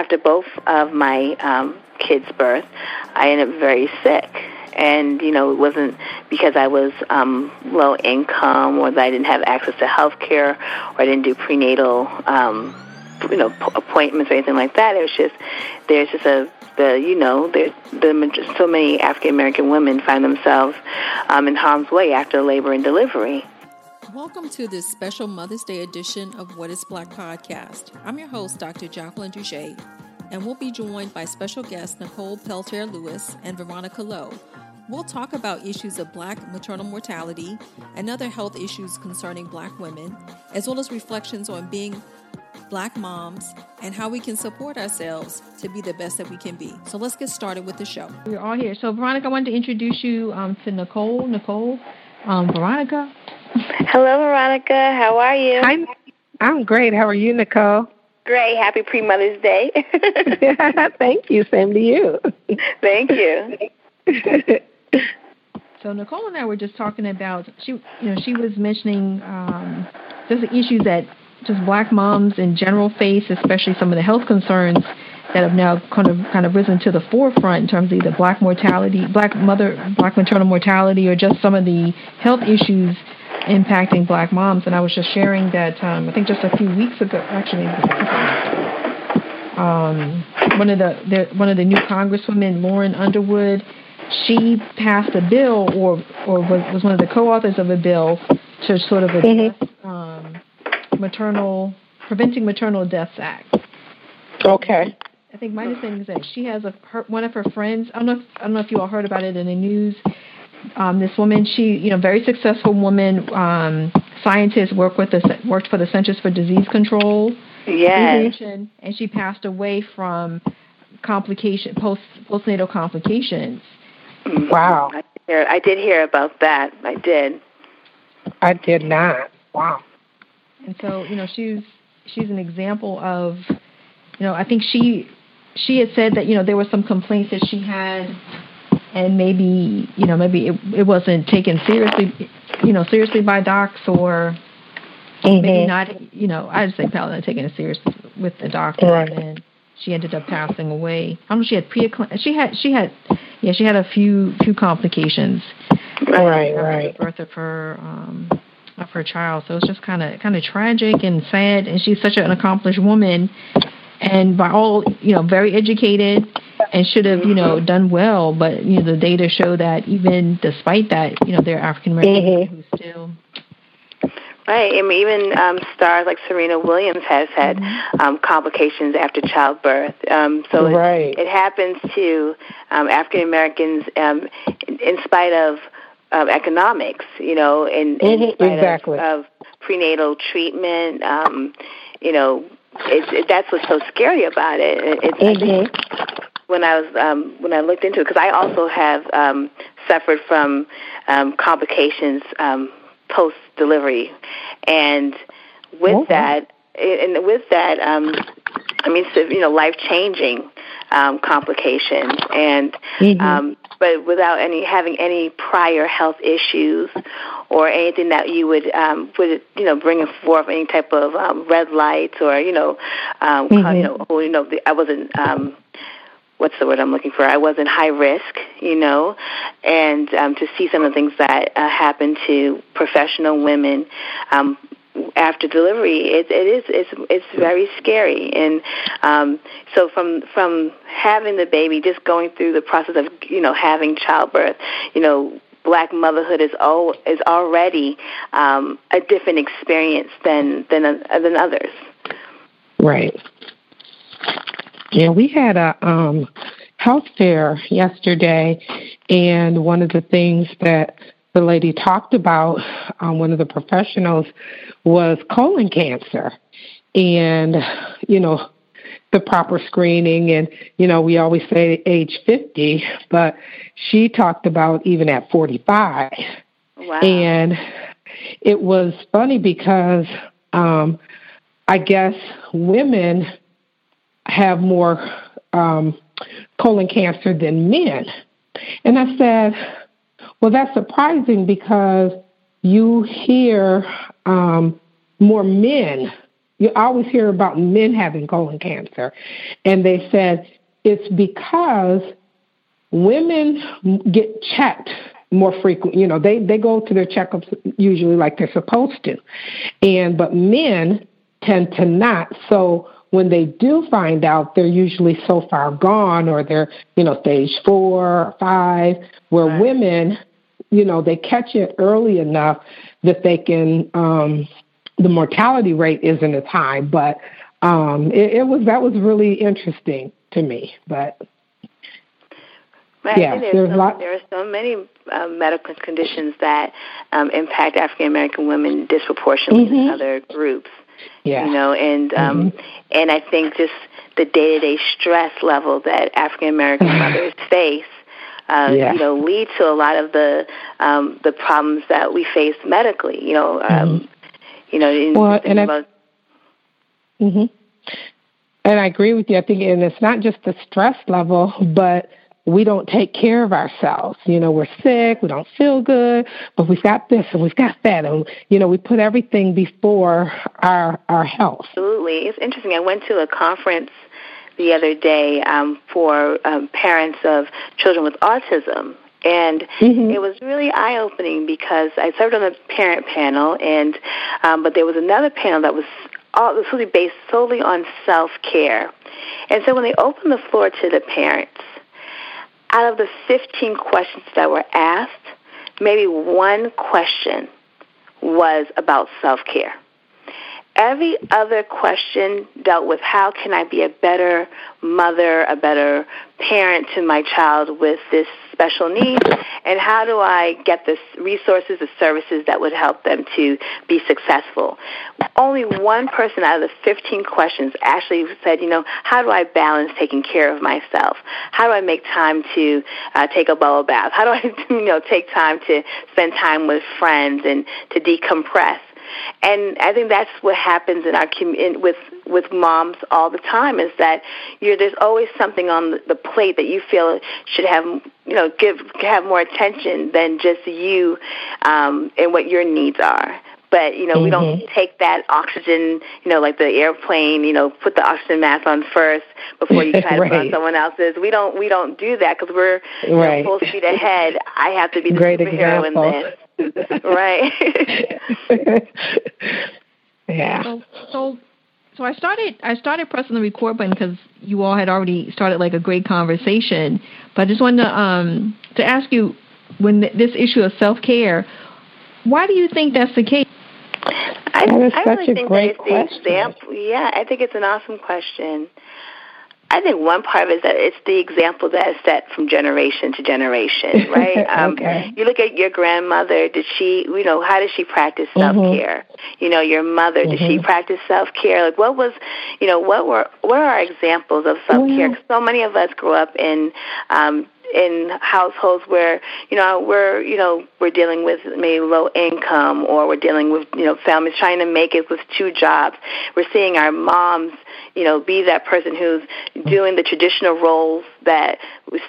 after both of my um, kids' birth, I ended up very sick. And you know, it wasn't because I was um, low income or that I didn't have access to health care or I didn't do prenatal, um, you know, appointments or anything like that. It was just there's just a the you know there the so many African American women find themselves um, in harm's way after labor and delivery. Welcome to this special Mother's Day edition of What is Black podcast. I'm your host, Dr. Jacqueline Duche, and we'll be joined by special guests Nicole Peltier Lewis and Veronica Lowe. We'll talk about issues of black maternal mortality and other health issues concerning black women, as well as reflections on being black moms and how we can support ourselves to be the best that we can be. So let's get started with the show. We're all here. So, Veronica, I wanted to introduce you um, to Nicole. Nicole, um, Veronica. Hello, Veronica. How are you? Hi. I'm great. How are you, Nicole? Great. Happy pre Mother's Day. Thank you. Same to you. Thank you. so Nicole and I were just talking about she, you know, she was mentioning um, just the issues that just black moms in general face, especially some of the health concerns that have now kind of kind of risen to the forefront in terms of either black mortality, black mother, black maternal mortality, or just some of the health issues impacting black moms. And I was just sharing that um, I think just a few weeks ago, actually, um, one of the, the one of the new congresswomen, Lauren Underwood, she passed a bill, or or was, was one of the co-authors of a bill to sort of address mm-hmm. um, maternal preventing maternal deaths act. Okay. I think my understanding is that she has a her, one of her friends. I don't know. If, I don't know if you all heard about it in the news. Um, this woman, she you know, very successful woman, um, scientist, worked with the worked for the Centers for Disease Control. Yes. And she passed away from complication post postnatal complications. Wow. I did, hear, I did hear about that. I did. I did not. Wow. And so, you know, she's she's an example of, you know, I think she she had said that you know there were some complaints that she had, and maybe you know maybe it, it wasn't taken seriously, you know, seriously by docs or mm-hmm. maybe not. You know, I just say probably not taking it seriously with the doctor, right. and she ended up passing away. I don't know. She had pre she had she had yeah she had a few few complications. Right, right. The birth of her um, of her child. So it's just kind of kind of tragic and sad. And she's such an accomplished woman, and by all you know, very educated, and should have you know done well. But you know, the data show that even despite that, you know, there are African American mm-hmm. who still. Right, I mean, even um, stars like Serena Williams has had mm-hmm. um, complications after childbirth. Um, so right. it, it happens to um, African Americans um, in, in spite of of economics, you know, and, mm-hmm. exactly. of, of prenatal treatment. Um, you know, it's, it, that's what's so scary about it. It's, mm-hmm. When I was um, when I looked into it, because I also have um, suffered from um, complications um, post delivery, and with oh, that, and with that, um, I mean, you know, life changing um, complications, and mm-hmm. um, but without any having any prior health issues or anything that you would um, would you know bring forth any type of um, red lights or you know um, mm-hmm. you know or, you know the, I wasn't. Um, what's the word I'm looking for? I was in high risk, you know, and um, to see some of the things that uh, happen to professional women um, after delivery, it, it is it's it's very scary. And um, so from from having the baby, just going through the process of you know having childbirth, you know black motherhood is all is already um, a different experience than than than others. Right. Yeah, we had a um, health fair yesterday, and one of the things that the lady talked about, um, one of the professionals, was colon cancer. And, you know, the proper screening. And, you know, we always say age 50, but she talked about even at 45. Wow. And it was funny because um, I guess women have more um, colon cancer than men. And I said, well, that's surprising because you hear um, more men you always hear about men having colon cancer, and they said it's because women get checked more frequent. You know, they they go to their checkups usually like they're supposed to, and but men tend to not. So when they do find out, they're usually so far gone, or they're you know stage four or five. Where right. women, you know, they catch it early enough that they can. um the mortality rate isn't as high, but um, it, it was that was really interesting to me. But Right. Yeah, there's, so, lot- there are so many uh, medical conditions that um, impact African American women disproportionately mm-hmm. than other groups. Yeah. You know, and um, mm-hmm. and I think just the day to day stress level that African American mothers face. Uh, yeah. you know, lead to a lot of the um, the problems that we face medically. You know, um, mm-hmm. you know, in, well, and about, hmm And I agree with you. I think, and it's not just the stress level, but we don't take care of ourselves. You know, we're sick, we don't feel good, but we've got this and we've got that, and you know, we put everything before our our health. Absolutely, it's interesting. I went to a conference the other day um, for um, parents of children with autism. And mm-hmm. it was really eye opening because I served on the parent panel, and um, but there was another panel that was all was really based solely on self care. And so when they opened the floor to the parents, out of the 15 questions that were asked, maybe one question was about self care. Every other question dealt with how can I be a better mother, a better parent to my child with this special needs, and how do I get the resources, the services that would help them to be successful. Only one person out of the 15 questions actually said, you know, how do I balance taking care of myself? How do I make time to uh, take a bubble bath? How do I, you know, take time to spend time with friends and to decompress? And I think that's what happens in our in, with with moms all the time is that you're there's always something on the plate that you feel should have you know give have more attention than just you um, and what your needs are but you know mm-hmm. we don't mm-hmm. take that oxygen you know like the airplane you know put the oxygen mask on first before you try to right. put on someone else's we don't we don't do that because we're right. know, full speed ahead i have to be the Great superhero example. in this right. yeah. So, so, so I started. I started pressing the record button because you all had already started like a great conversation. But I just wanted to um to ask you when th- this issue of self care, why do you think that's the case? I, that is I such really a think great that question. Example, yeah, I think it's an awesome question. I think one part of it is that it's the example that is set from generation to generation, right? Um, okay. Um, you look at your grandmother. Did she, you know, how did she practice self care? Mm-hmm. You know, your mother. Mm-hmm. Did she mm-hmm. practice self care? Like, what was, you know, what were what are our examples of self care? Well, so many of us grew up in um, in households where you know we're you know we're dealing with maybe low income or we're dealing with you know families trying to make it with two jobs. We're seeing our moms you know be that person who's doing the traditional roles that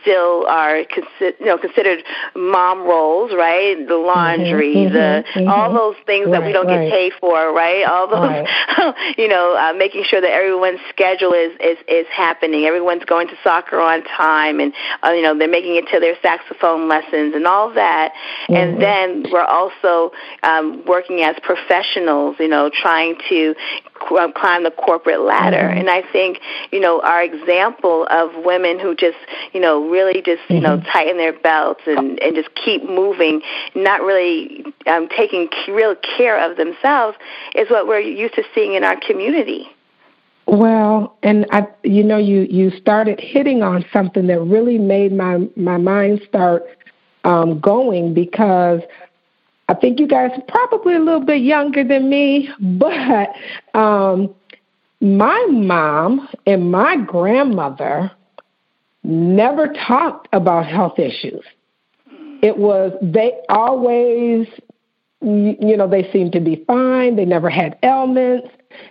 still are consi- you know considered mom roles right the mm-hmm, laundry mm-hmm, the mm-hmm. all those things right, that we don't right. get paid for right all those right. you know uh, making sure that everyone's schedule is is is happening everyone's going to soccer on time and uh, you know they're making it to their saxophone lessons and all that. Mm-hmm. And then we're also um, working as professionals, you know, trying to um, climb the corporate ladder. Mm-hmm. And I think, you know, our example of women who just, you know, really just, you mm-hmm. know, tighten their belts and, and just keep moving, not really um, taking real care of themselves, is what we're used to seeing in our community. Well, and I, you know, you you started hitting on something that really made my my mind start um, going because I think you guys are probably a little bit younger than me, but um, my mom and my grandmother never talked about health issues. It was they always, you know, they seemed to be fine. They never had ailments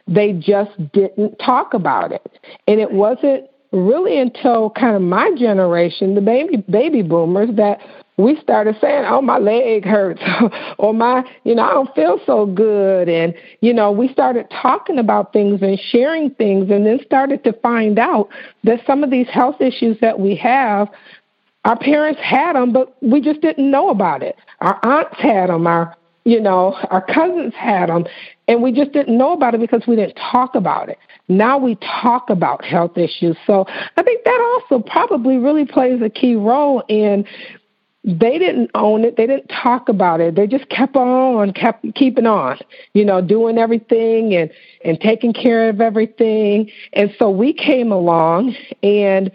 they just didn't talk about it. And it wasn't really until kind of my generation, the baby baby boomers, that we started saying, "Oh, my leg hurts," or "My, you know, I don't feel so good," and you know, we started talking about things and sharing things, and then started to find out that some of these health issues that we have, our parents had them, but we just didn't know about it. Our aunts had them, our you know, our cousins had them, and we just didn't know about it because we didn't talk about it. Now we talk about health issues. So I think that also probably really plays a key role in they didn't own it. They didn't talk about it. They just kept on, kept keeping on, you know, doing everything and and taking care of everything. And so we came along and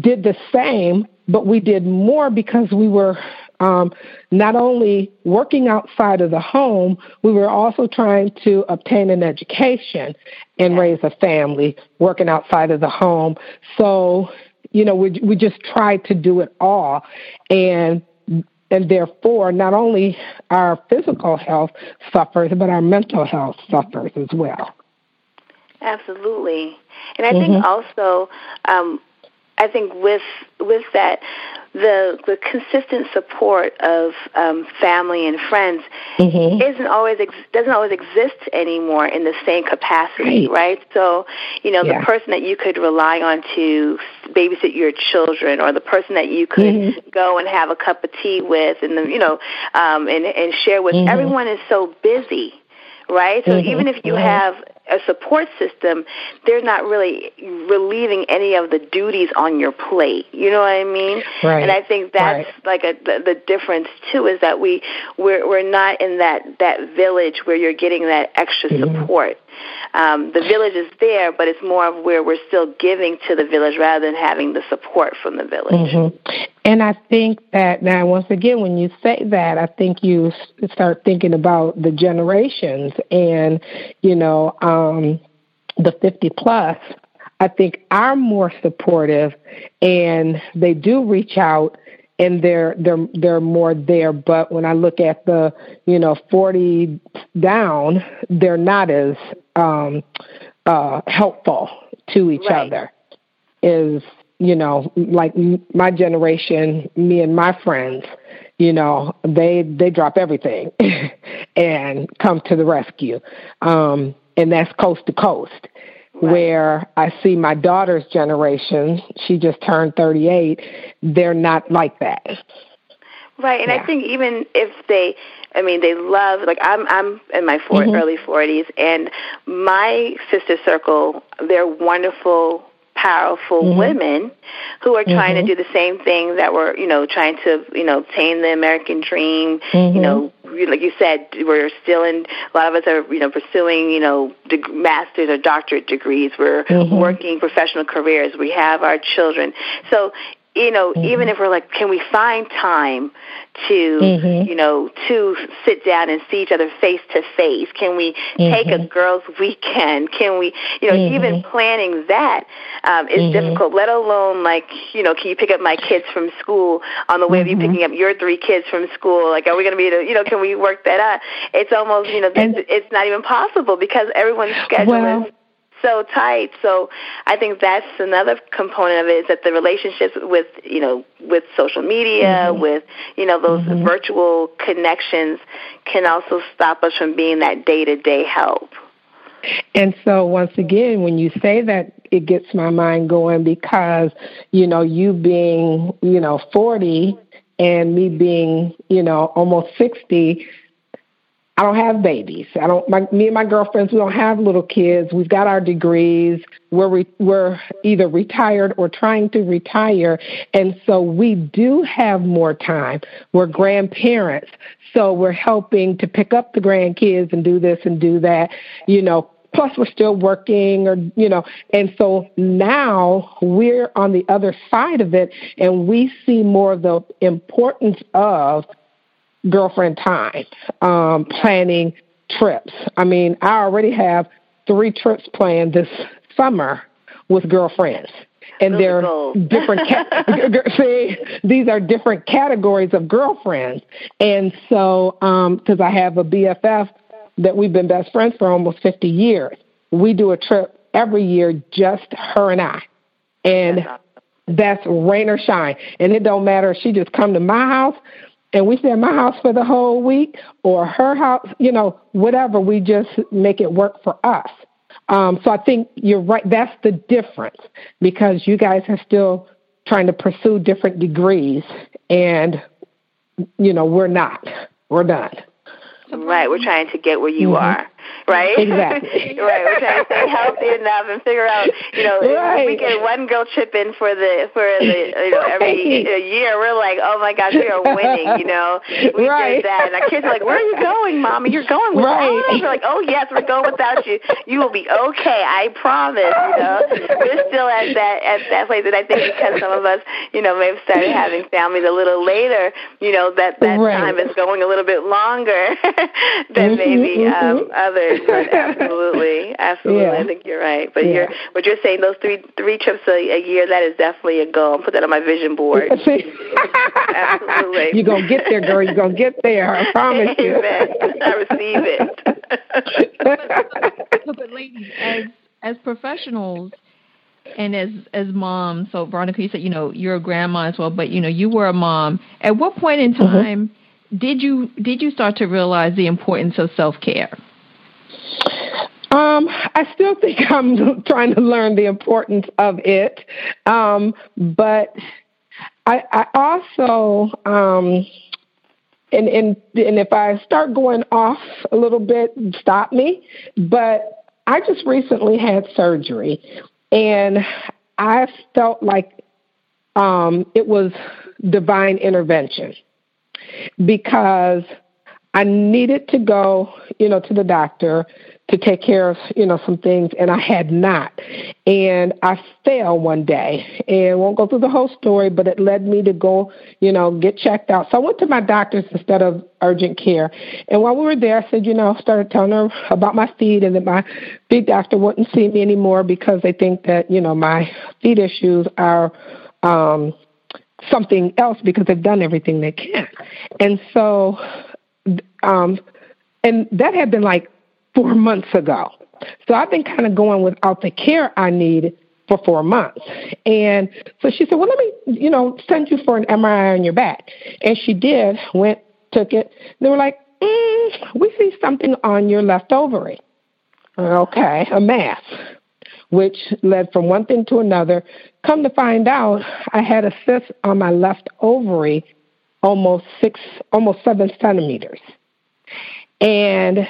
did the same, but we did more because we were um, not only working outside of the home, we were also trying to obtain an education and raise a family working outside of the home. So you know, we we just try to do it all, and and therefore, not only our physical health suffers, but our mental health suffers as well. Absolutely, and I mm-hmm. think also, um, I think with with that, the the consistent support of um, family and friends mm-hmm. isn't always ex- doesn't always exist anymore in the same capacity, right? right? So, you know, yeah. the person that you could rely on to babysit your children, or the person that you could mm-hmm. go and have a cup of tea with, and the, you know, um, and and share with. Mm-hmm. Everyone is so busy right? So mm-hmm. even if you have a support system, they're not really relieving any of the duties on your plate. You know what I mean? Right. And I think that's right. like a, the, the difference too is that we we're we're not in that that village where you're getting that extra mm-hmm. support. Um, the village is there, but it's more of where we're still giving to the village rather than having the support from the village. Mm-hmm. And I think that now, once again, when you say that, I think you start thinking about the generations and, you know, um, the 50 plus. I think are more supportive and they do reach out and they're they're they're more there. But when I look at the you know forty down, they're not as um, uh, helpful to each right. other. Is you know like my generation, me and my friends, you know they they drop everything and come to the rescue, um, and that's coast to coast. Right. Where I see my daughter's generation, she just turned 38, they're not like that. Right, and yeah. I think even if they, I mean, they love like I'm I'm in my 4 mm-hmm. early 40s, and my sister circle, they're wonderful powerful mm-hmm. women who are trying mm-hmm. to do the same thing that were, you know, trying to, you know, obtain the American dream. Mm-hmm. You know, like you said, we're still in. A lot of us are, you know, pursuing, you know, deg- master's or doctorate degrees. We're mm-hmm. working professional careers. We have our children. So you know, mm-hmm. even if we're like, can we find time to, mm-hmm. you know, to sit down and see each other face to face? Can we mm-hmm. take a mm-hmm. girls' weekend? Can we, you know, even mm-hmm. planning that um, is mm-hmm. difficult. Let alone like, you know, can you pick up my kids from school on the way of you picking up your three kids from school? Like, are we going to be, able, you know, can we work that out? It's almost, you know, and, it's not even possible because everyone's schedule well, is so tight. So I think that's another component of it is that the relationships with you know with social media, mm-hmm. with you know those mm-hmm. virtual connections, can also stop us from being that day to day help. And so once again, when you say that, it gets my mind going because you know you being you know forty and me being you know almost sixty I don't have babies. I don't. My, me and my girlfriends, we don't have little kids. We've got our degrees. We're re, we're either retired or trying to retire, and so we do have more time. We're grandparents, so we're helping to pick up the grandkids and do this and do that. You know, plus we're still working or you know and so now we're on the other side of it and we see more of the importance of girlfriend time, um, planning trips. I mean, I already have three trips planned this summer with girlfriends. And they're different. Ca- see, these are different categories of girlfriends, and so because um, I have a BFF that we've been best friends for almost fifty years, we do a trip every year, just her and I. And that's, that's rain or shine. And it don't matter if she just come to my house and we stay at my house for the whole week or her house, you know, whatever, we just make it work for us. Um, so I think you're right. That's the difference because you guys are still trying to pursue different degrees, and you know we're not. We're done. Right, we're trying to get where you mm-hmm. are right? Exactly. right. We're trying to stay healthy enough and figure out, you know, right. if we get one girl chip in for the for the you know every right. year, we're like, oh my gosh, we are winning. You know, we right. did that, and our kids are like, where are you going, mommy? You're going without right. us. We're like, oh yes, we're going without you. You will be okay. I promise. You know, we're still at that at that place, and I think because some of us, you know, may have started having families a little later, you know, that that right. time is going a little bit longer than mm-hmm, maybe mm-hmm. Um, others but absolutely, absolutely. Yeah. I think you're right. But yeah. you're what you're saying those three three trips a, a year that is definitely a goal. Put that on my vision board. absolutely. You're gonna get there, girl. You're gonna get there. I promise you. Amen. I receive it. but, but ladies, as as professionals and as as moms, so Veronica, you said you know you're a grandma as well, but you know you were a mom. At what point in mm-hmm. time mm-hmm. did you did you start to realize the importance of self care? Um, I still think I'm trying to learn the importance of it, um, but I, I also, um, and and and if I start going off a little bit, stop me. But I just recently had surgery, and I felt like um, it was divine intervention because I needed to go, you know, to the doctor to take care of, you know, some things, and I had not. And I fell one day, and won't go through the whole story, but it led me to go, you know, get checked out. So I went to my doctor's instead of urgent care. And while we were there, I said, you know, I started telling her about my feet, and that my feet doctor wouldn't see me anymore because they think that, you know, my feet issues are. um something else because they've done everything they can. And so um, and that had been like four months ago. So I've been kind of going without the care I need for four months. And so she said, Well, let me, you know, send you for an MRI on your back. And she did, went, took it. They were like, mm, We see something on your left ovary. Okay, a mass, which led from one thing to another. Come to find out, I had a cyst on my left ovary almost six, almost seven centimeters. And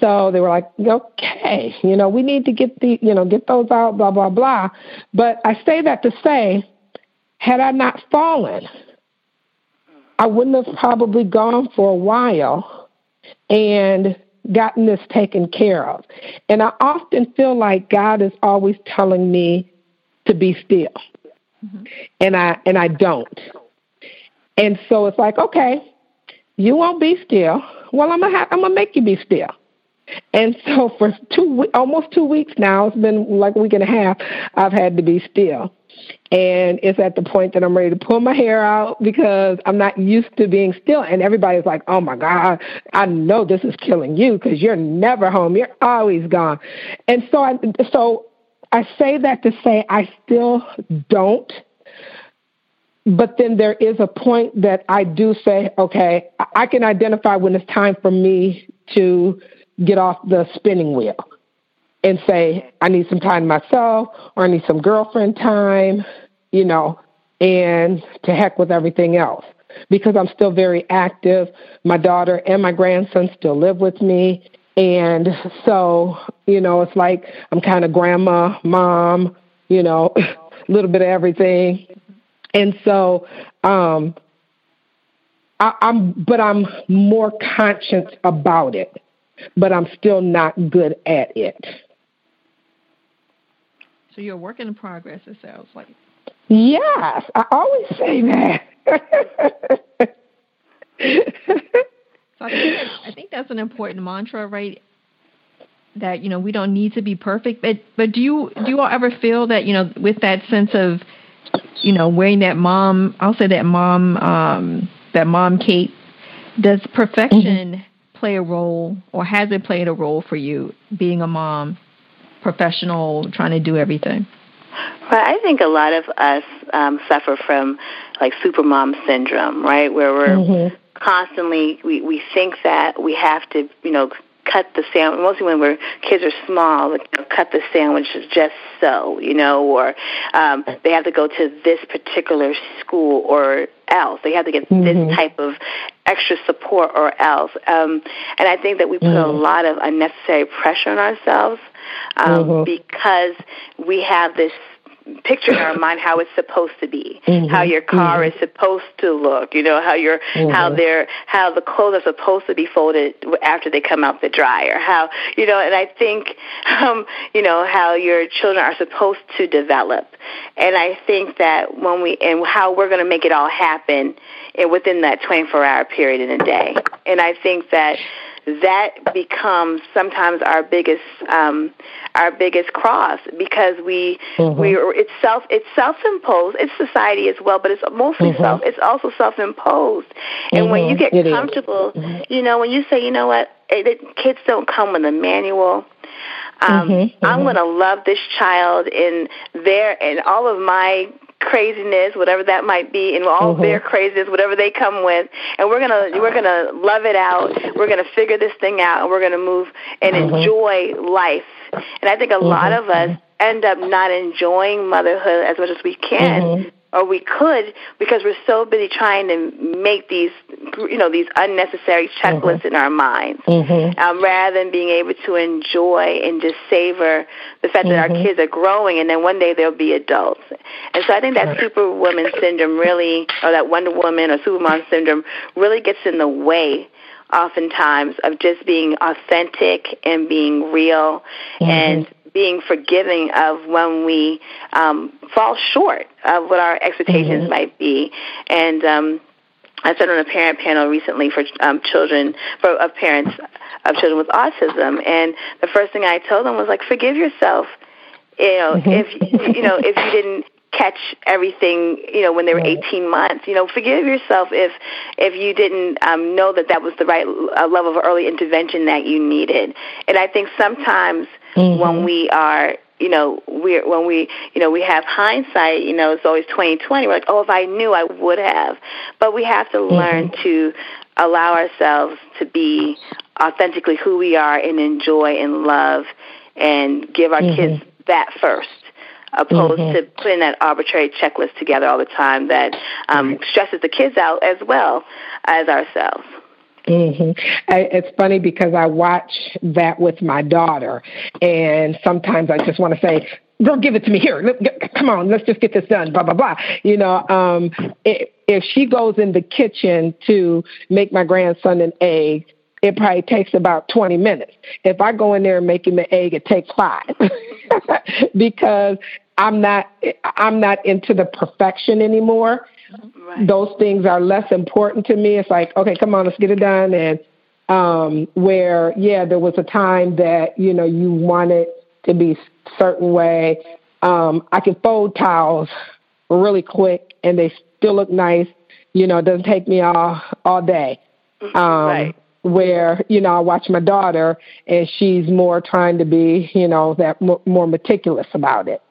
so they were like, okay, you know, we need to get the, you know, get those out, blah, blah, blah. But I say that to say, had I not fallen, I wouldn't have probably gone for a while and gotten this taken care of. And I often feel like God is always telling me to be still. Mm-hmm. And I and I don't. And so it's like, okay, you won't be still. Well, I'm gonna have, I'm gonna make you be still. And so for two almost two weeks now, it's been like a week and a half. I've had to be still, and it's at the point that I'm ready to pull my hair out because I'm not used to being still. And everybody's like, "Oh my God, I know this is killing you because you're never home. You're always gone." And so I so I say that to say I still don't but then there is a point that I do say, okay, I can identify when it's time for me to get off the spinning wheel and say, I need some time myself or I need some girlfriend time, you know, and to heck with everything else because I'm still very active. My daughter and my grandson still live with me. And so, you know, it's like I'm kind of grandma, mom, you know, a little bit of everything. And so, um, I, I'm, but I'm more conscious about it, but I'm still not good at it. So you're a work in progress, it sounds like. Yes, I always say that. so I think, I think that's an important mantra, right? That you know we don't need to be perfect, but but do you do you all ever feel that you know with that sense of you know, wearing that mom, I'll say that mom, um, that mom cape. Does perfection mm-hmm. play a role, or has it played a role for you being a mom, professional, trying to do everything? Well, I think a lot of us um, suffer from like supermom syndrome, right? Where we're mm-hmm. constantly we we think that we have to, you know, cut the sandwich. Mostly when we're kids are small, you know, cut the sandwich just so, you know, or um, they have to go to this particular school or else. They have to get mm-hmm. this type of extra support or else. Um, and I think that we put mm-hmm. a lot of unnecessary pressure on ourselves um, mm-hmm. because we have this picture in our mind how it's supposed to be, mm-hmm. how your car mm-hmm. is supposed to look, you know, how your mm-hmm. how they're how the clothes are supposed to be folded after they come out the dryer, how you know, and I think um, you know how your children are supposed to develop, and I think that when we and how we're going to make it all happen and within that 24 hour period in a day, and I think that that becomes sometimes our biggest um, our biggest cross because we mm-hmm. we it's self it's self imposed it's society as well but it's mostly mm-hmm. self it's also self imposed and mm-hmm. when you mm-hmm. get it comfortable mm-hmm. you know when you say you know what it, kids don't come with a manual um, mm-hmm. I'm going to love this child in their and all of my craziness, whatever that might be, and all mm-hmm. their craziness, whatever they come with, and we're gonna we're gonna love it out. We're gonna figure this thing out, and we're gonna move and mm-hmm. enjoy life. And I think a mm-hmm. lot of us end up not enjoying motherhood as much as we can mm-hmm or we could because we're so busy trying to make these you know these unnecessary checklists mm-hmm. in our minds mm-hmm. um, rather than being able to enjoy and just savor the fact mm-hmm. that our mm-hmm. kids are growing and then one day they'll be adults and so i think that superwoman syndrome really or that wonder woman or supermom syndrome really gets in the way oftentimes of just being authentic and being real mm-hmm. and being forgiving of when we um, fall short of what our expectations mm-hmm. might be. And um, I sat on a parent panel recently for um, children, for of parents of children with autism, and the first thing I told them was like, forgive yourself. You know, mm-hmm. if you know if you didn't catch everything you know when they were 18 months you know forgive yourself if if you didn't um know that that was the right uh, level of early intervention that you needed and i think sometimes mm-hmm. when we are you know we when we you know we have hindsight you know it's always 2020 we're like oh if i knew i would have but we have to mm-hmm. learn to allow ourselves to be authentically who we are and enjoy and love and give our mm-hmm. kids that first opposed mm-hmm. to putting that arbitrary checklist together all the time that um, stresses the kids out as well as ourselves hmm It's funny because I watch that with my daughter, and sometimes I just want to say, "Girl, give it to me here. Come on, let's just get this done." Blah blah blah. You know, um, if she goes in the kitchen to make my grandson an egg, it probably takes about 20 minutes. If I go in there and make him an egg, it takes five because I'm not I'm not into the perfection anymore. Right. Those things are less important to me. It's like, okay, come on, let's get it done. And um, where, yeah, there was a time that, you know, you wanted to be certain way. Um, I can fold towels really quick and they still look nice. You know, it doesn't take me all all day. Um, right. Where you know I watch my daughter and she's more trying to be you know that more meticulous about it.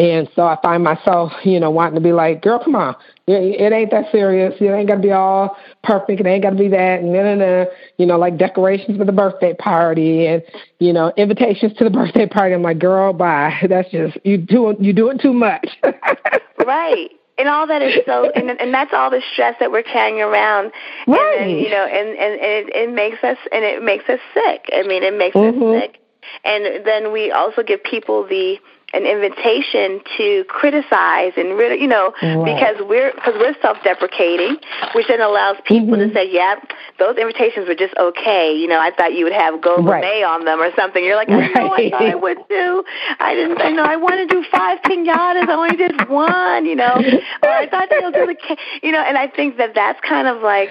And so I find myself, you know, wanting to be like, girl, come on. It ain't that serious. It ain't got to be all perfect. It ain't got to be that. And then, nah, you know, like decorations for the birthday party and, you know, invitations to the birthday party. I'm like, girl, bye. That's just, you doing, you doing too much. right and all that is so and and that's all the stress that we're carrying around right. and, and you know and and, and it, it makes us and it makes us sick i mean it makes mm-hmm. us sick and then we also give people the an invitation to criticize and really you know because we're because we're self-deprecating, which then allows people mm-hmm. to say, "Yeah, those invitations were just okay." You know, I thought you would have gold right. on them or something. You're like, I right. know I thought I would do. I didn't. I know I want to do five pinatas. I only did one. You know, or I thought they'll do the. You know, and I think that that's kind of like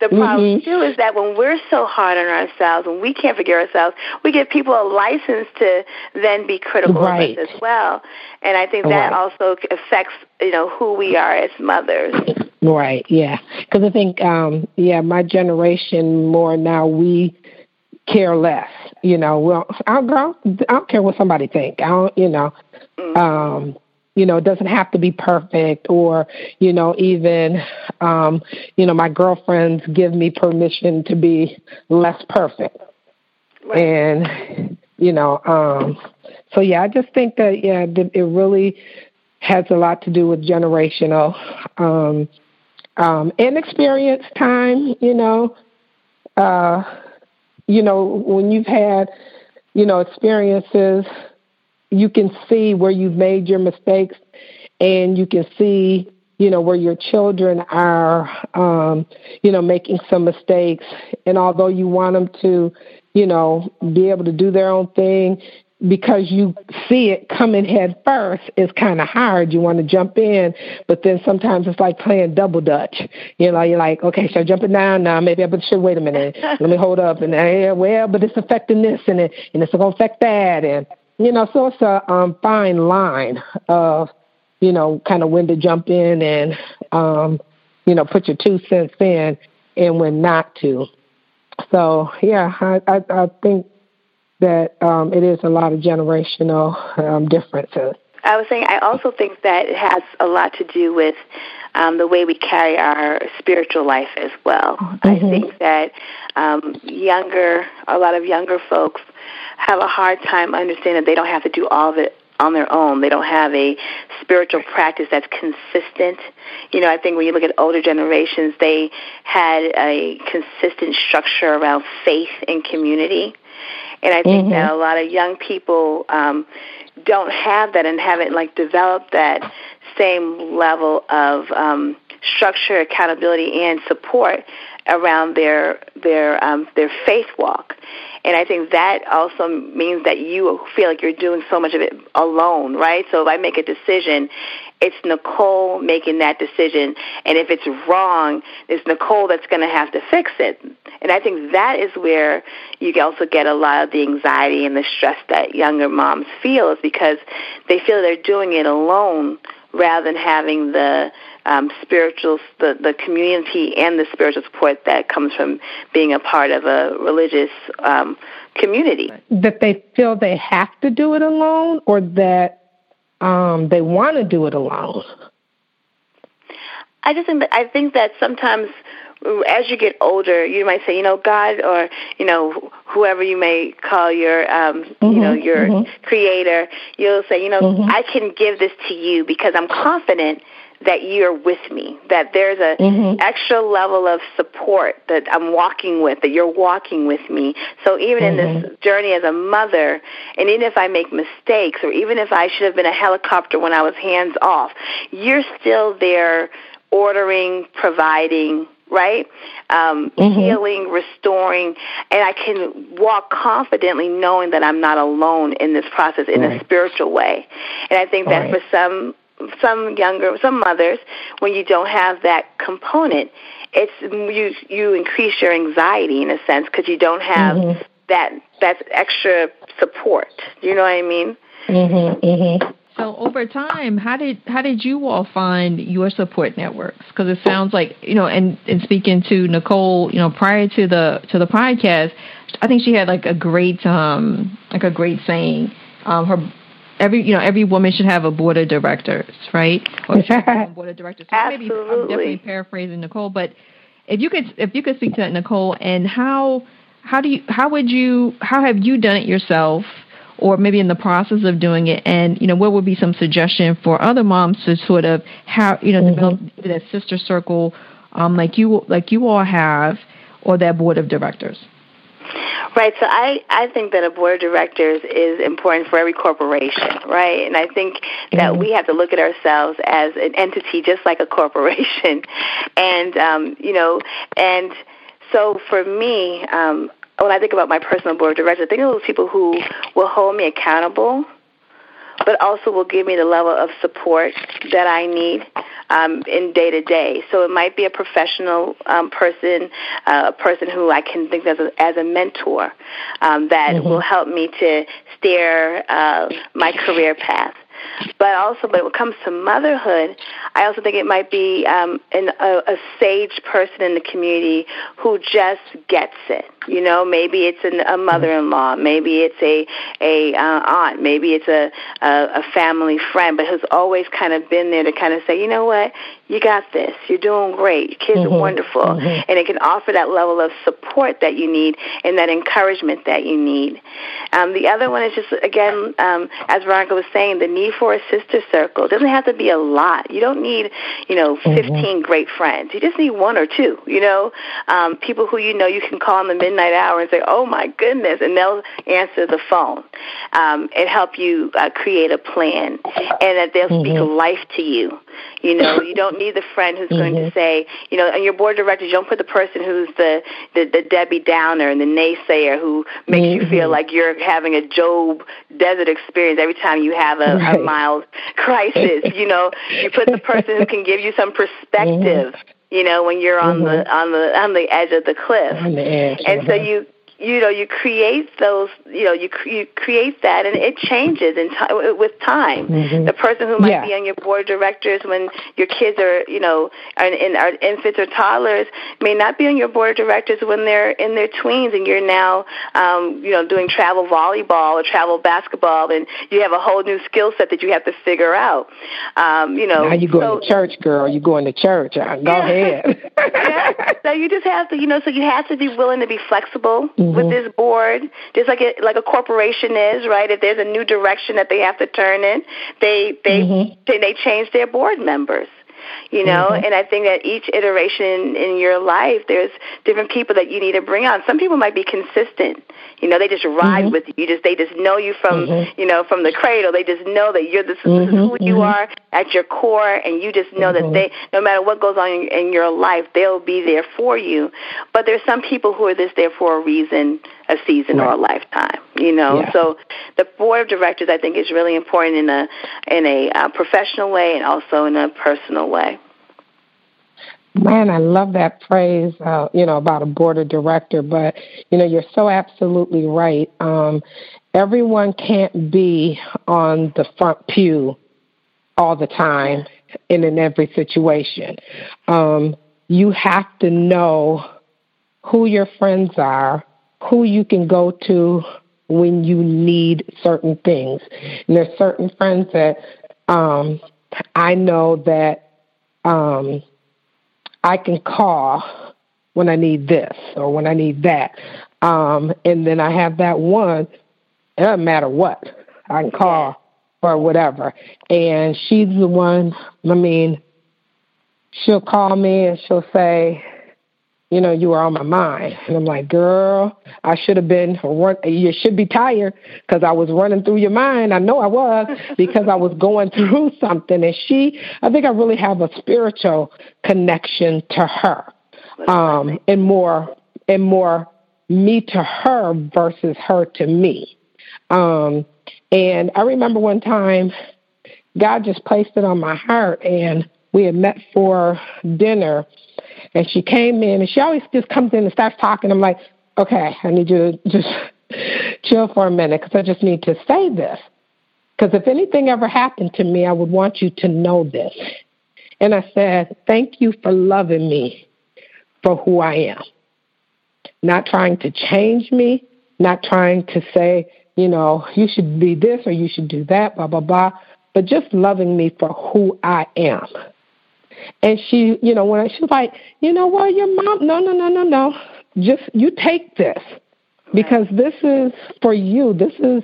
the problem mm-hmm. too is that when we're so hard on ourselves, when we can't figure ourselves, we give people a license to then be critical right. of us as well. And I think that right. also affects you know who we are as mothers. Right. Yeah. Because I think um, yeah, my generation more now we care less. You know, well, I don't, I don't care what somebody think. I don't, you know, mm-hmm. um, you know, it doesn't have to be perfect or, you know, even, um, you know, my girlfriends give me permission to be less perfect. Right. And, you know, um, so yeah, I just think that, yeah, it really has a lot to do with generational, um, um, and experience time, you know, uh, you know, when you've had, you know, experiences, you can see where you've made your mistakes and you can see, you know, where your children are, um, you know, making some mistakes. And although you want them to, you know, be able to do their own thing, because you see it coming head first it's kind of hard. You want to jump in but then sometimes it's like playing double dutch. You know you're like okay should i jump it down now maybe i should wait a minute. Let me hold up and yeah well but it's affecting this and it and it's going to affect that and you know so it's a um fine line of you know kind of when to jump in and um you know put your two cents in and when not to so yeah i i, I think that um, it is a lot of generational um, differences. I was saying, I also think that it has a lot to do with um, the way we carry our spiritual life as well. Mm-hmm. I think that um, younger, a lot of younger folks have a hard time understanding that they don't have to do all of it on their own. They don't have a spiritual practice that's consistent. You know, I think when you look at older generations, they had a consistent structure around faith and community. And I think mm-hmm. that a lot of young people um, don't have that and haven't like developed that same level of um, structure, accountability, and support around their their um, their faith walk. And I think that also means that you feel like you're doing so much of it alone, right? So if I make a decision it's Nicole making that decision. And if it's wrong, it's Nicole that's going to have to fix it. And I think that is where you also get a lot of the anxiety and the stress that younger moms feel is because they feel they're doing it alone rather than having the um, spiritual, the, the community and the spiritual support that comes from being a part of a religious um, community. That they feel they have to do it alone or that um, they want to do it alone. I just think that I think that sometimes as you get older, you might say, you know, God or you know whoever you may call your um, mm-hmm, you know your mm-hmm. creator, you'll say, you know, mm-hmm. I can give this to you because I'm confident that you're with me, that there's a mm-hmm. extra level of support that I'm walking with, that you're walking with me. So even mm-hmm. in this mm-hmm. journey as a mother, and even if I make mistakes, or even if I should have been a helicopter when I was hands off, you're still there ordering, providing, right? Um, mm-hmm. Healing, restoring, and I can walk confidently knowing that I'm not alone in this process in right. a spiritual way. And I think that right. for some some younger some mothers when you don't have that component it's you you increase your anxiety in a sense because you don't have mm-hmm. that that extra support do you know what i mean mhm mhm so over time, how did how did you all find your support networks? Because it sounds like you know, and and speaking to Nicole, you know, prior to the to the podcast, I think she had like a great um like a great saying. Um, her every you know every woman should have a board of directors, right? Or a board of directors. So Absolutely. Maybe I'm definitely paraphrasing Nicole, but if you could if you could speak to that, Nicole, and how how do you how would you how have you done it yourself? or maybe in the process of doing it and you know what would be some suggestion for other moms to sort of how you know mm-hmm. develop that sister circle um, like you like you all have or that board of directors Right. So I, I think that a board of directors is important for every corporation, right? And I think that mm-hmm. we have to look at ourselves as an entity just like a corporation. And, um, you know, and so for me, um, when I think about my personal board of directors, I think of those people who will hold me accountable but also will give me the level of support that I need um, in day to day. So it might be a professional um, person, uh, a person who I can think of as a, as a mentor um, that mm-hmm. will help me to steer uh, my career path. But also, but when it comes to motherhood, I also think it might be um, an, a, a sage person in the community who just gets it. You know, maybe it's an, a mother-in-law, maybe it's a a uh, aunt, maybe it's a, a a family friend, but who's always kind of been there to kind of say, you know what, you got this, you're doing great, your kids mm-hmm. are wonderful, mm-hmm. and it can offer that level of support that you need and that encouragement that you need. Um, the other one is just again, um, as Veronica was saying, the need for a sister circle. It doesn't have to be a lot. You don't need, you know, mm-hmm. 15 mm-hmm. great friends. You just need one or two. You know, um, people who you know you can call in the midnight hour and say, "Oh my goodness," and they'll answer the phone um, and help you uh, create a plan, and that they'll speak mm-hmm. life to you. You know, you don't need the friend who's mm-hmm. going to mm-hmm. say, you know, on your board of directors, you don't put the person who's the the, the Debbie Downer and the naysayer who makes mm-hmm. you feel mm-hmm. like you're having a Job desert experience every time you have a, right. a mild crisis. you know, you put the person who can give you some perspective. Mm-hmm. You know, when you're on the on the on the edge of the cliff, the edge, and so you you know you create those you know you, you create that and it changes in time with time. Mm-hmm. the person who might yeah. be on your board of directors when your kids are you know are, in, are infants or toddlers may not be on your board of directors when they're in their tweens and you're now um you know doing travel volleyball or travel basketball and you have a whole new skill set that you have to figure out. Um you know now you going so, to church girl. You going to church. Uh, go yeah. ahead. Yeah. So you just have to you know so you have to be willing to be flexible. Mm-hmm mm-hmm. with this board, just like a, like a corporation is, right? If there's a new direction that they have to turn in, they they mm-hmm. they, they change their board members you know mm-hmm. and i think that each iteration in your life there's different people that you need to bring on some people might be consistent you know they just ride mm-hmm. with you. you just they just know you from mm-hmm. you know from the cradle they just know that you're this, this is who you mm-hmm. are at your core and you just know that mm-hmm. they no matter what goes on in, in your life they'll be there for you but there's some people who are just there for a reason a season right. or a lifetime you know yeah. so the board of directors i think is really important in a in a uh, professional way and also in a personal way Man, I love that phrase, uh, you know, about a board of director, but, you know, you're so absolutely right. Um, everyone can't be on the front pew all the time and in every situation. Um, you have to know who your friends are, who you can go to when you need certain things. And there's certain friends that um, I know that um, I can call when I need this or when I need that. Um, and then I have that one, it doesn't matter what. I can call or whatever. And she's the one, I mean, she'll call me and she'll say, you know, you were on my mind. And I'm like, girl, I should have been, run, you should be tired because I was running through your mind. I know I was because I was going through something. And she, I think I really have a spiritual connection to her um, and more, and more me to her versus her to me. Um, and I remember one time God just placed it on my heart and we had met for dinner and she came in, and she always just comes in and starts talking. I'm like, okay, I need you to just chill for a minute because I just need to say this. Because if anything ever happened to me, I would want you to know this. And I said, thank you for loving me for who I am. Not trying to change me, not trying to say, you know, you should be this or you should do that, blah, blah, blah, but just loving me for who I am. And she, you know, when she was like, you know what, your mom, no, no, no, no, no. Just you take this because this is for you. This is,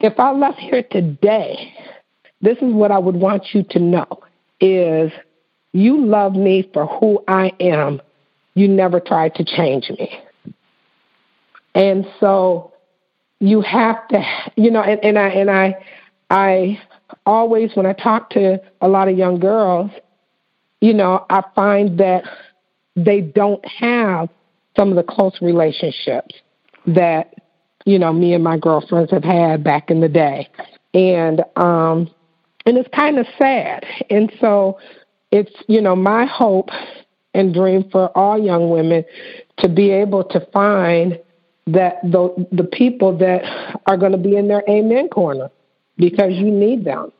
if I left here today, this is what I would want you to know is you love me for who I am. You never tried to change me. And so you have to, you know, and, and I, and I, I always, when I talk to a lot of young girls, you know, I find that they don't have some of the close relationships that, you know, me and my girlfriends have had back in the day. And um and it's kind of sad. And so it's, you know, my hope and dream for all young women to be able to find that the the people that are going to be in their amen corner because you need them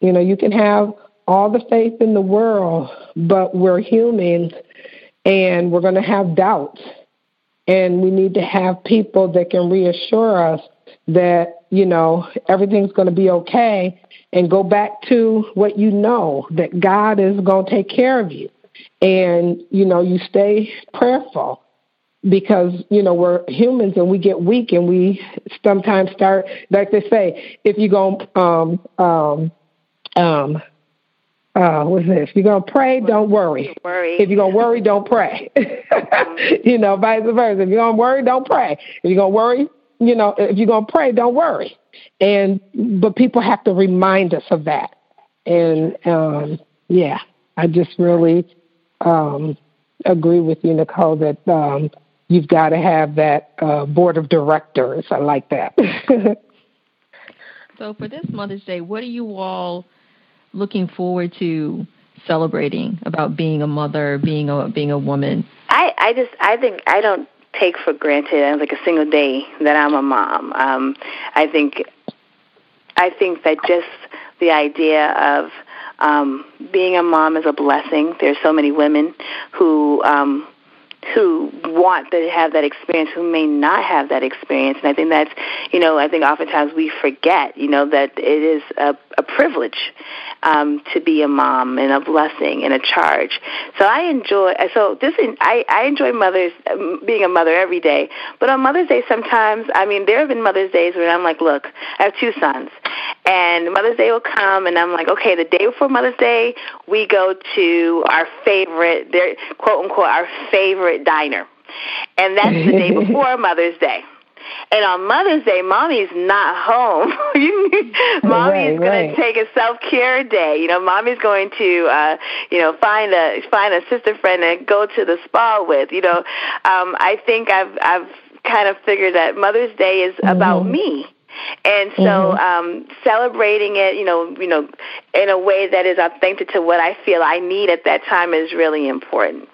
You know, you can have all the faith in the world, but we're humans and we're going to have doubts. And we need to have people that can reassure us that, you know, everything's going to be okay and go back to what you know, that God is going to take care of you. And, you know, you stay prayerful because, you know, we're humans and we get weak and we sometimes start, like they say, if you're go, um, um, um, uh, what's this? If you're gonna pray, don't worry. Worry. If you're gonna worry, don't pray. mm-hmm. You know, vice versa. If you're gonna worry, don't pray. If you're gonna worry, you know, if you're gonna pray, don't worry. And but people have to remind us of that. And um, yeah, I just really um, agree with you, Nicole, that um, you've got to have that uh, board of directors. I like that. so for this Mother's Day, what do you all? Looking forward to celebrating about being a mother, being a being a woman? I I just I think I don't take for granted like a single day that I'm a mom. Um, I think I think that just the idea of um, being a mom is a blessing. There's so many women who um, who want to have that experience who may not have that experience. And I think that's, you know, I think oftentimes we forget, you know, that it is a, a privilege um, to be a mom and a blessing and a charge. So I enjoy. So this I I enjoy mothers um, being a mother every day. But on Mother's Day, sometimes I mean there have been Mother's Days where I'm like, look, I have two sons, and Mother's Day will come, and I'm like, okay, the day before Mother's Day, we go to our favorite, their quote unquote, our favorite diner, and that's the day before Mother's Day. And on Mother's Day, mommy's not home. mommy's right, going to take a self care day. You know, mommy's going to, uh, you know, find a find a sister friend and go to the spa with. You know, um, I think I've I've kind of figured that Mother's Day is mm-hmm. about me. And so, mm-hmm. um, celebrating it, you know, you know, in a way that is authentic to what I feel I need at that time is really important.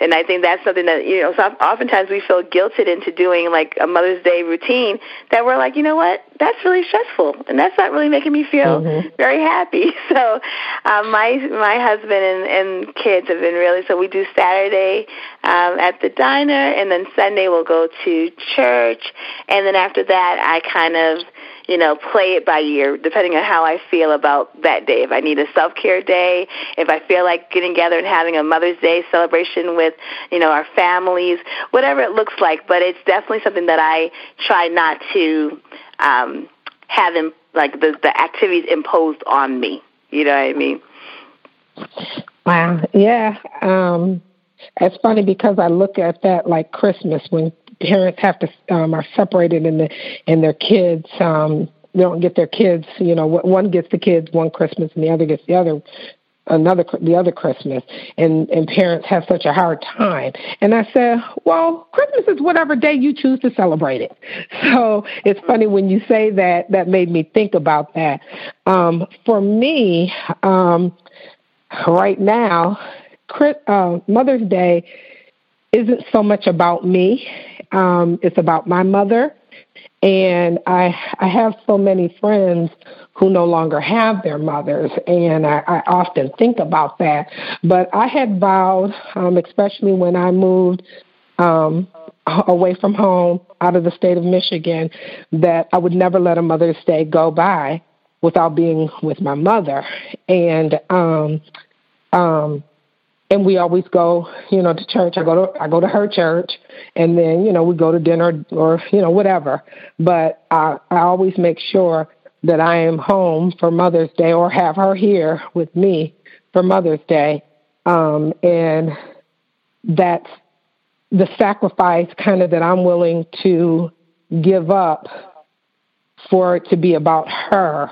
And I think that's something that, you know, so oftentimes we feel guilted into doing like a Mother's Day routine that we're like, you know what, that's really stressful and that's not really making me feel mm-hmm. very happy. So um, my my husband and, and kids have been really, so we do Saturday um, at the diner and then Sunday we'll go to church. And then after that, I kind of, you know, play it by ear, depending on how I feel about that day. If I need a self care day, if I feel like getting together and having a Mother's Day celebration with, you know, our families, whatever it looks like. But it's definitely something that I try not to um, have in, like the the activities imposed on me. You know what I mean? Wow. Yeah. Um, it's funny because I look at that like Christmas when parents have to um, are separated and the and their kids um, don't get their kids. You know, one gets the kids one Christmas and the other gets the other another the other Christmas, and and parents have such a hard time. And I said, well, Christmas is whatever day you choose to celebrate it. So it's funny when you say that. That made me think about that. Um, for me, um, right now, uh, Mother's Day isn't so much about me um, it's about my mother, and I I have so many friends who no longer have their mothers, and I, I often think about that. But I had vowed, um, especially when I moved um, away from home, out of the state of Michigan, that I would never let a Mother's Day go by without being with my mother, and um, um, and we always go, you know, to church. I go to I go to her church, and then you know we go to dinner or you know whatever. But I I always make sure that I am home for Mother's Day or have her here with me for Mother's Day, um, and that's the sacrifice kind of that I'm willing to give up for it to be about her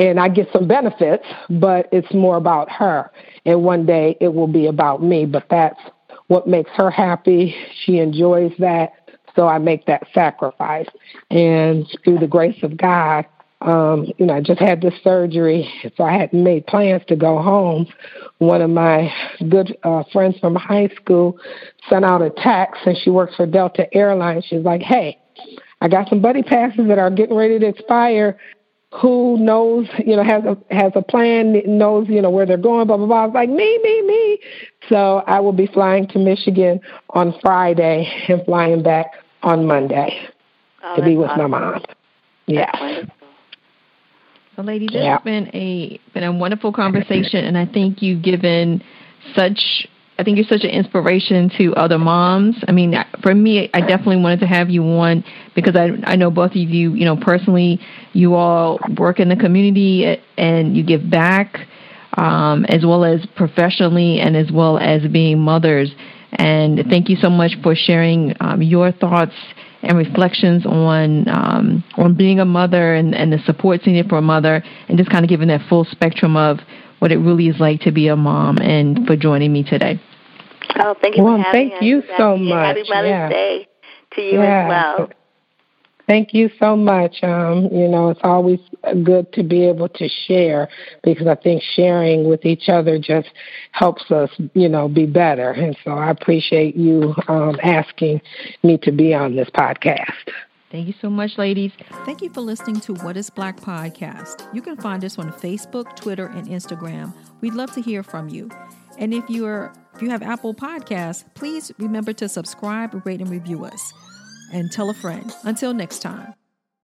and I get some benefits, but it's more about her. And one day it will be about me, but that's what makes her happy. She enjoys that. So I make that sacrifice. And through the grace of God, um, you know, I just had this surgery, so I hadn't made plans to go home. One of my good uh, friends from high school sent out a text, and she works for Delta Airlines. She's like, "Hey, I got some buddy passes that are getting ready to expire who knows, you know, has a has a plan, knows, you know, where they're going, blah blah blah. I was like, me, me, me. So I will be flying to Michigan on Friday and flying back on Monday oh, to be with awesome. my mom. Yeah. So, ladies, this yeah. has been a been a wonderful conversation, and I think you've given such I think you're such an inspiration to other moms. I mean, for me, I definitely wanted to have you on because I I know both of you, you know, personally, you all work in the community and you give back, um, as well as professionally and as well as being mothers. And thank you so much for sharing um, your thoughts and reflections on um, on being a mother and, and the supports needed for a mother, and just kind of giving that full spectrum of what it really is like to be a mom, and for joining me today. Oh, thank you well, for having thank you so much. Happy Mother's yeah. Day to you yeah. as well. Thank you so much. Um, you know, it's always good to be able to share because I think sharing with each other just helps us, you know, be better. And so I appreciate you um, asking me to be on this podcast. Thank you so much, ladies. Thank you for listening to What is Black podcast. You can find us on Facebook, Twitter, and Instagram. We'd love to hear from you. And if you're if you have Apple Podcasts, please remember to subscribe, rate, and review us. And tell a friend. Until next time.